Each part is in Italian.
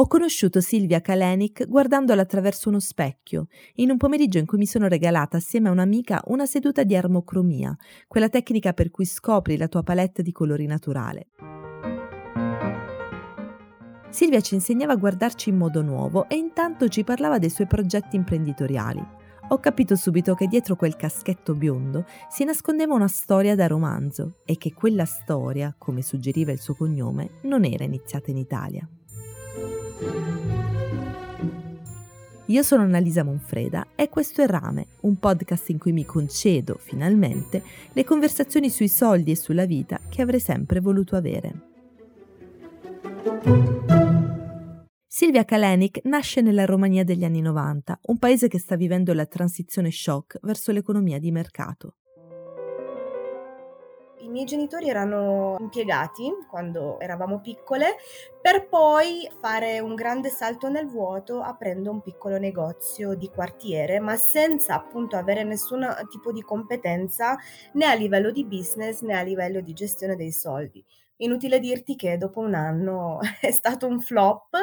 Ho conosciuto Silvia Kalenic guardandola attraverso uno specchio, in un pomeriggio in cui mi sono regalata assieme a un'amica una seduta di armocromia, quella tecnica per cui scopri la tua palette di colori naturale. Silvia ci insegnava a guardarci in modo nuovo e intanto ci parlava dei suoi progetti imprenditoriali. Ho capito subito che dietro quel caschetto biondo si nascondeva una storia da romanzo e che quella storia, come suggeriva il suo cognome, non era iniziata in Italia. Io sono Annalisa Monfreda e questo è Rame, un podcast in cui mi concedo, finalmente, le conversazioni sui soldi e sulla vita che avrei sempre voluto avere. Silvia Kalenic nasce nella Romania degli anni 90, un paese che sta vivendo la transizione shock verso l'economia di mercato. I miei genitori erano impiegati quando eravamo piccole per poi fare un grande salto nel vuoto aprendo un piccolo negozio di quartiere, ma senza appunto avere nessun tipo di competenza né a livello di business né a livello di gestione dei soldi. Inutile dirti che dopo un anno è stato un flop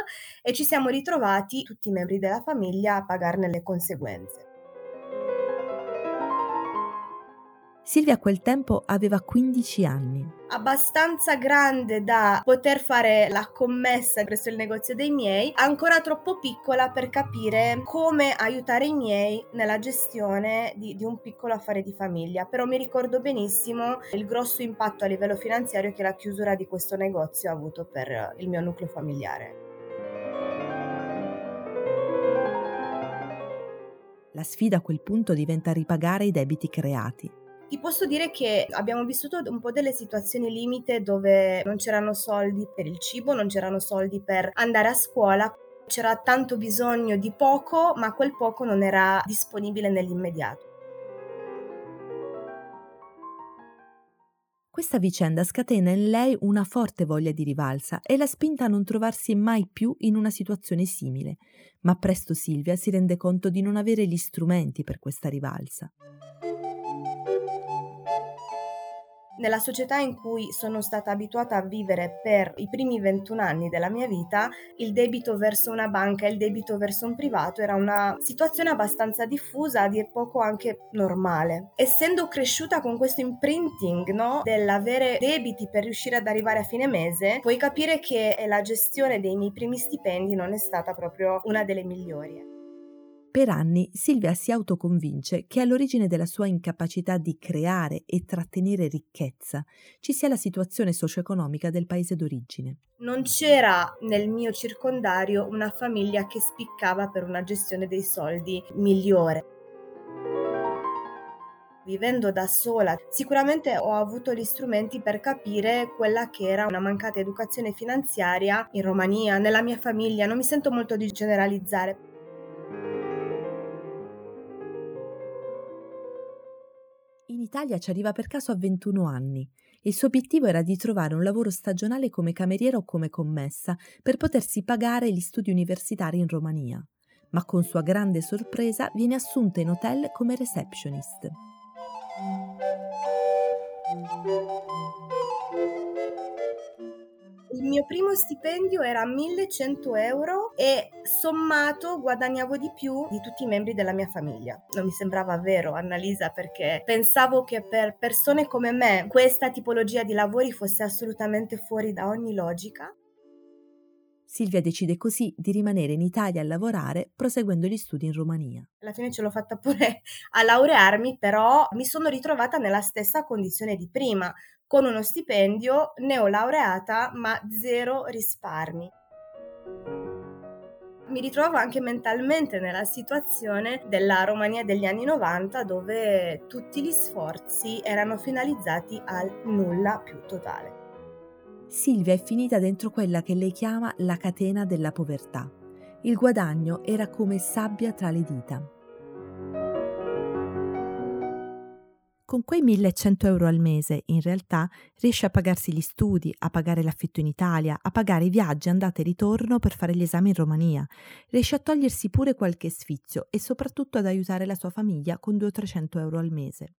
e ci siamo ritrovati tutti i membri della famiglia a pagarne le conseguenze. Silvia a quel tempo aveva 15 anni. Abbastanza grande da poter fare la commessa presso il negozio dei miei, ancora troppo piccola per capire come aiutare i miei nella gestione di, di un piccolo affare di famiglia. Però mi ricordo benissimo il grosso impatto a livello finanziario che la chiusura di questo negozio ha avuto per il mio nucleo familiare. La sfida a quel punto diventa ripagare i debiti creati. Ti posso dire che abbiamo vissuto un po' delle situazioni limite dove non c'erano soldi per il cibo, non c'erano soldi per andare a scuola, c'era tanto bisogno di poco, ma quel poco non era disponibile nell'immediato. Questa vicenda scatena in lei una forte voglia di rivalsa e la spinta a non trovarsi mai più in una situazione simile, ma presto Silvia si rende conto di non avere gli strumenti per questa rivalsa. Nella società in cui sono stata abituata a vivere per i primi 21 anni della mia vita, il debito verso una banca e il debito verso un privato era una situazione abbastanza diffusa, a dir poco anche normale. Essendo cresciuta con questo imprinting no, dell'avere debiti per riuscire ad arrivare a fine mese, puoi capire che la gestione dei miei primi stipendi non è stata proprio una delle migliori. Per anni Silvia si autoconvince che all'origine della sua incapacità di creare e trattenere ricchezza ci sia la situazione socio-economica del paese d'origine. Non c'era nel mio circondario una famiglia che spiccava per una gestione dei soldi migliore vivendo da sola, sicuramente ho avuto gli strumenti per capire quella che era una mancata educazione finanziaria in Romania, nella mia famiglia, non mi sento molto di generalizzare. Italia ci arriva per caso a 21 anni. Il suo obiettivo era di trovare un lavoro stagionale come cameriera o come commessa per potersi pagare gli studi universitari in Romania. Ma con sua grande sorpresa viene assunta in hotel come receptionist. Il mio primo stipendio era 1100 euro e sommato guadagnavo di più di tutti i membri della mia famiglia. Non mi sembrava vero, Annalisa, perché pensavo che per persone come me questa tipologia di lavori fosse assolutamente fuori da ogni logica. Silvia decide così di rimanere in Italia a lavorare, proseguendo gli studi in Romania. Alla fine ce l'ho fatta pure a laurearmi, però mi sono ritrovata nella stessa condizione di prima, con uno stipendio neolaureata ma zero risparmi. Mi ritrovo anche mentalmente nella situazione della Romania degli anni 90 dove tutti gli sforzi erano finalizzati al nulla più totale. Silvia è finita dentro quella che lei chiama la catena della povertà. Il guadagno era come sabbia tra le dita. Con quei 1100 euro al mese, in realtà, riesce a pagarsi gli studi, a pagare l'affitto in Italia, a pagare i viaggi andata e ritorno per fare gli esami in Romania. Riesce a togliersi pure qualche sfizio e soprattutto ad aiutare la sua famiglia con 200-300 euro al mese.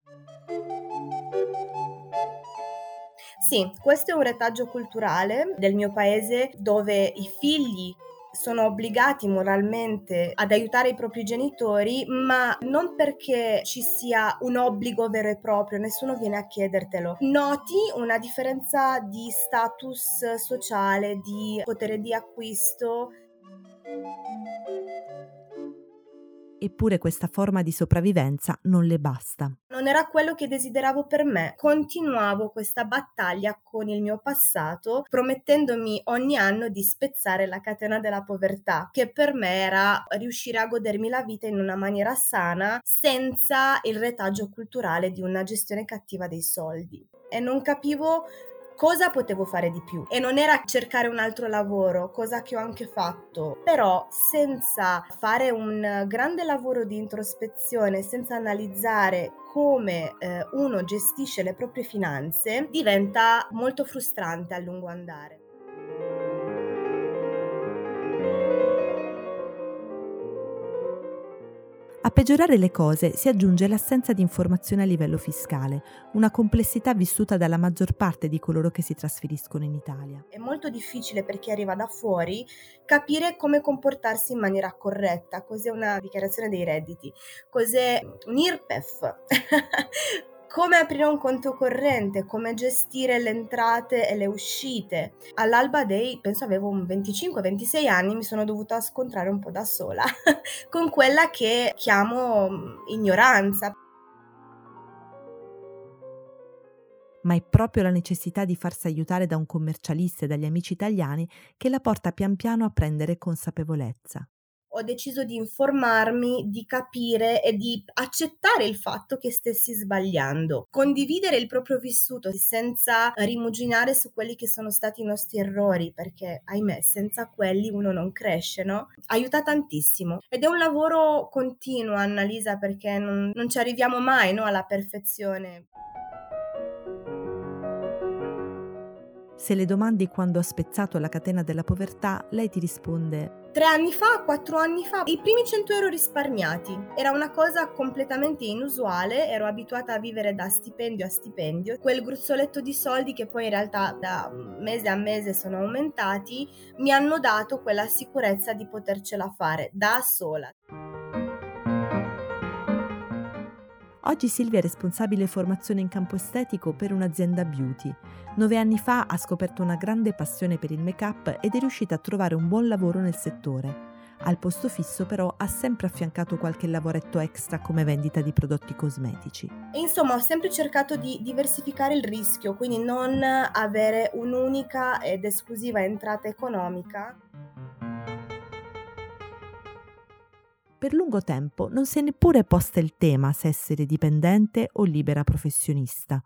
Sì, questo è un retaggio culturale del mio paese dove i figli sono obbligati moralmente ad aiutare i propri genitori, ma non perché ci sia un obbligo vero e proprio, nessuno viene a chiedertelo. Noti una differenza di status sociale, di potere di acquisto Eppure questa forma di sopravvivenza non le basta. Non era quello che desideravo per me. Continuavo questa battaglia con il mio passato, promettendomi ogni anno di spezzare la catena della povertà, che per me era riuscire a godermi la vita in una maniera sana, senza il retaggio culturale di una gestione cattiva dei soldi. E non capivo cosa potevo fare di più e non era cercare un altro lavoro, cosa che ho anche fatto, però senza fare un grande lavoro di introspezione, senza analizzare come eh, uno gestisce le proprie finanze, diventa molto frustrante a lungo andare. A peggiorare le cose si aggiunge l'assenza di informazione a livello fiscale, una complessità vissuta dalla maggior parte di coloro che si trasferiscono in Italia. È molto difficile per chi arriva da fuori capire come comportarsi in maniera corretta, cos'è una dichiarazione dei redditi, cos'è un IRPEF, come aprire un conto corrente, come gestire le entrate e le uscite. All'alba dei, penso avevo 25-26 anni, mi sono dovuta scontrare un po' da sola con quella che chiamo ignoranza. ma è proprio la necessità di farsi aiutare da un commercialista e dagli amici italiani che la porta pian piano a prendere consapevolezza ho deciso di informarmi, di capire e di accettare il fatto che stessi sbagliando. Condividere il proprio vissuto senza rimuginare su quelli che sono stati i nostri errori, perché ahimè, senza quelli uno non cresce, no? Aiuta tantissimo. Ed è un lavoro continuo, Annalisa, perché non, non ci arriviamo mai no, alla perfezione. Se le domandi quando ha spezzato la catena della povertà, lei ti risponde Tre anni fa, quattro anni fa, i primi 100 euro risparmiati. Era una cosa completamente inusuale, ero abituata a vivere da stipendio a stipendio. Quel gruzzoletto di soldi che poi in realtà da mese a mese sono aumentati, mi hanno dato quella sicurezza di potercela fare da sola. Oggi Silvia è responsabile formazione in campo estetico per un'azienda beauty. Nove anni fa ha scoperto una grande passione per il make-up ed è riuscita a trovare un buon lavoro nel settore. Al posto fisso però ha sempre affiancato qualche lavoretto extra come vendita di prodotti cosmetici. Insomma, ho sempre cercato di diversificare il rischio, quindi non avere un'unica ed esclusiva entrata economica per lungo tempo non si è neppure posta il tema se essere dipendente o libera professionista.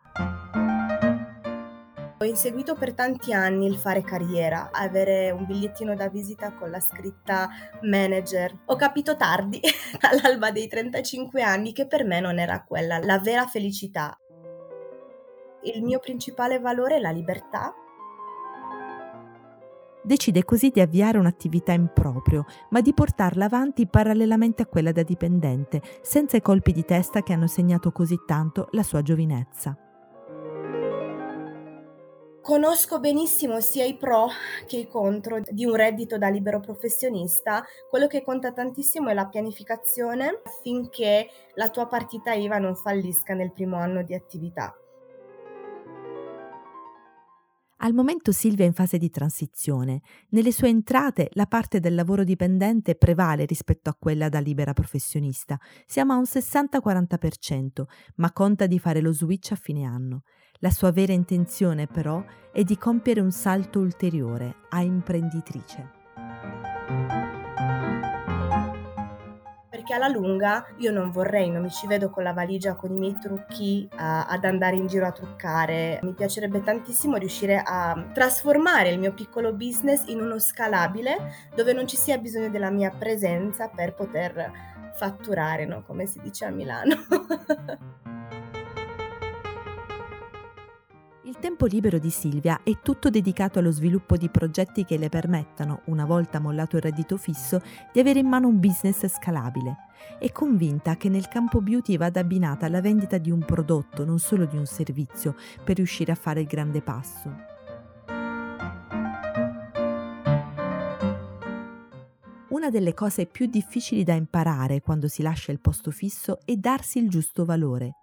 Ho inseguito per tanti anni il fare carriera, avere un bigliettino da visita con la scritta manager. Ho capito tardi, all'alba dei 35 anni, che per me non era quella la vera felicità. Il mio principale valore è la libertà Decide così di avviare un'attività in proprio, ma di portarla avanti parallelamente a quella da dipendente, senza i colpi di testa che hanno segnato così tanto la sua giovinezza. Conosco benissimo sia i pro che i contro di un reddito da libero professionista. Quello che conta tantissimo è la pianificazione affinché la tua partita IVA non fallisca nel primo anno di attività. Al momento Silvia è in fase di transizione. Nelle sue entrate la parte del lavoro dipendente prevale rispetto a quella da libera professionista. Siamo a un 60-40%, ma conta di fare lo switch a fine anno. La sua vera intenzione però è di compiere un salto ulteriore a imprenditrice. Perché alla lunga io non vorrei, non mi ci vedo con la valigia, con i miei trucchi a, ad andare in giro a truccare. Mi piacerebbe tantissimo riuscire a trasformare il mio piccolo business in uno scalabile dove non ci sia bisogno della mia presenza per poter fatturare, no? come si dice a Milano. Il tempo libero di Silvia è tutto dedicato allo sviluppo di progetti che le permettano, una volta mollato il reddito fisso, di avere in mano un business scalabile. È convinta che nel campo beauty vada abbinata la vendita di un prodotto, non solo di un servizio, per riuscire a fare il grande passo. Una delle cose più difficili da imparare quando si lascia il posto fisso è darsi il giusto valore.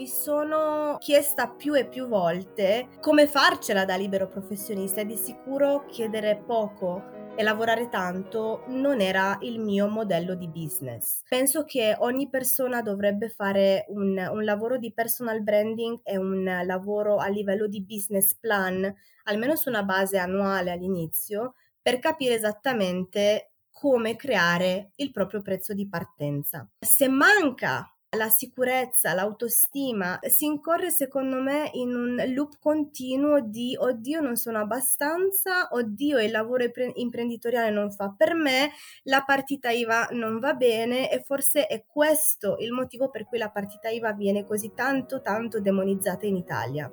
Mi sono chiesta più e più volte come farcela da libero professionista e di sicuro chiedere poco e lavorare tanto non era il mio modello di business. Penso che ogni persona dovrebbe fare un, un lavoro di personal branding e un lavoro a livello di business plan, almeno su una base annuale all'inizio, per capire esattamente come creare il proprio prezzo di partenza. Se manca la sicurezza, l'autostima, si incorre secondo me in un loop continuo di oddio non sono abbastanza, oddio il lavoro imprenditoriale non fa per me, la partita IVA non va bene e forse è questo il motivo per cui la partita IVA viene così tanto tanto demonizzata in Italia.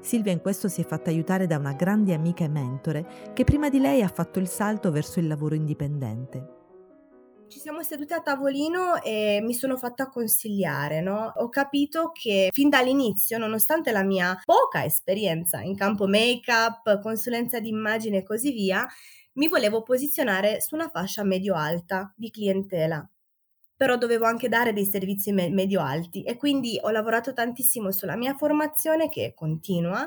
Silvia in questo si è fatta aiutare da una grande amica e mentore che prima di lei ha fatto il salto verso il lavoro indipendente. Ci siamo sedute a tavolino e mi sono fatta consigliare, no? Ho capito che fin dall'inizio, nonostante la mia poca esperienza in campo make-up, consulenza d'immagine e così via, mi volevo posizionare su una fascia medio-alta di clientela. Però dovevo anche dare dei servizi me- medio-alti e quindi ho lavorato tantissimo sulla mia formazione che continua,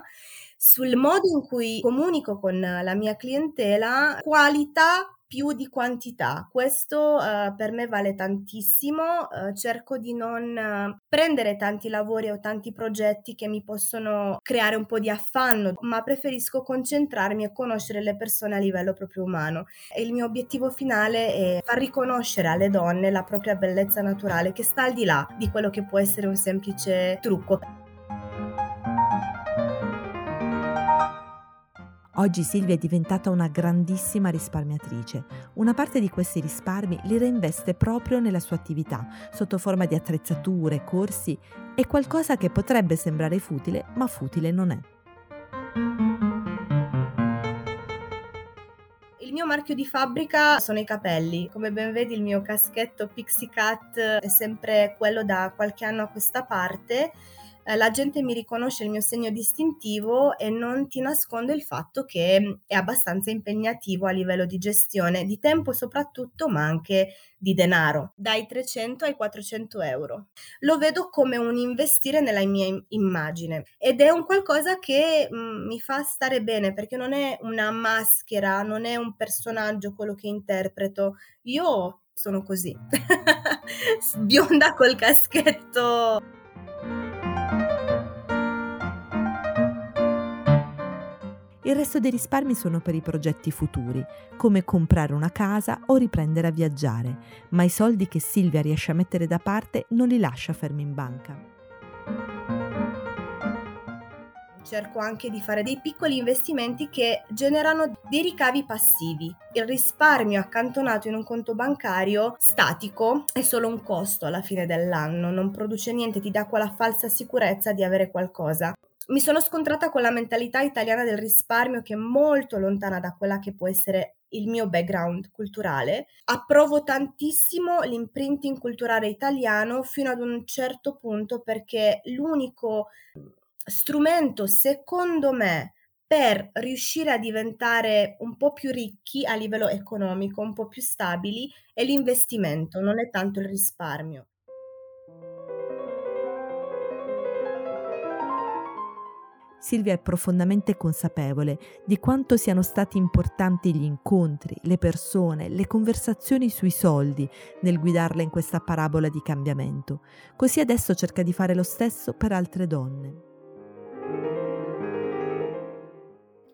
sul modo in cui comunico con la mia clientela, qualità più di quantità. Questo uh, per me vale tantissimo. Uh, cerco di non uh, prendere tanti lavori o tanti progetti che mi possono creare un po' di affanno, ma preferisco concentrarmi e conoscere le persone a livello proprio umano. E il mio obiettivo finale è far riconoscere alle donne la propria bellezza naturale che sta al di là di quello che può essere un semplice trucco. Oggi Silvia è diventata una grandissima risparmiatrice. Una parte di questi risparmi li reinveste proprio nella sua attività, sotto forma di attrezzature, corsi e qualcosa che potrebbe sembrare futile, ma futile non è. Il mio marchio di fabbrica sono i capelli. Come ben vedi il mio caschetto Pixie Cat è sempre quello da qualche anno a questa parte eh, la gente mi riconosce il mio segno distintivo e non ti nascondo il fatto che mm, è abbastanza impegnativo a livello di gestione, di tempo soprattutto, ma anche di denaro, dai 300 ai 400 euro. Lo vedo come un investire nella mia immagine ed è un qualcosa che mh, mm, mi fa stare bene perché non è una maschera, non è un personaggio quello che interpreto. Io sono così, bionda col caschetto Il resto dei risparmi sono per i progetti futuri, come comprare una casa o riprendere a viaggiare, ma i soldi che Silvia riesce a mettere da parte non li lascia fermi in banca. Cerco anche di fare dei piccoli investimenti che generano dei ricavi passivi. Il risparmio accantonato in un conto bancario statico è solo un costo alla fine dell'anno, non produce niente, ti dà quella falsa sicurezza di avere qualcosa mi sono scontrata con la mentalità italiana del risparmio che è molto lontana da quella che può essere il mio background culturale. Approvo tantissimo l'imprinting culturale italiano fino ad un certo punto perché l'unico strumento, secondo me, per riuscire a diventare un po' più ricchi a livello economico, un po' più stabili, è l'investimento, non è tanto il risparmio. Silvia è profondamente consapevole di quanto siano stati importanti gli incontri, le persone, le conversazioni sui soldi nel guidarla in questa parabola di cambiamento. Così adesso cerca di fare lo stesso per altre donne.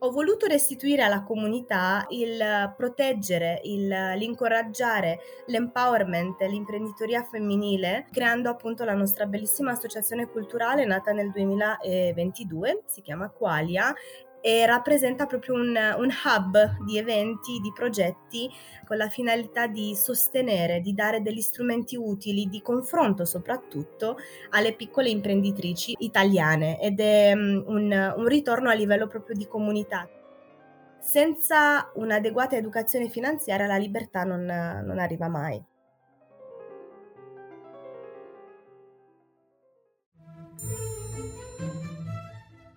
Ho voluto restituire alla comunità il proteggere, il, l'incoraggiare l'empowerment, l'imprenditoria femminile, creando appunto la nostra bellissima associazione culturale nata nel 2022, si chiama Qualia e rappresenta proprio un, un, hub di eventi, di progetti con la finalità di sostenere, di dare degli strumenti utili, di confronto soprattutto alle piccole imprenditrici italiane ed è um, un, un ritorno a livello proprio di comunità. Senza un'adeguata educazione finanziaria la libertà non, non arriva mai.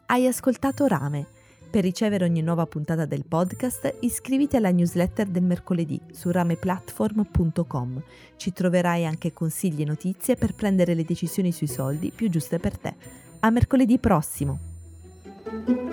Hai ascoltato Rame Per ricevere ogni nuova puntata del podcast iscriviti alla newsletter del mercoledì su rameplatform.com. Ci troverai anche consigli e notizie per prendere le decisioni sui soldi più giuste per te. A mercoledì prossimo!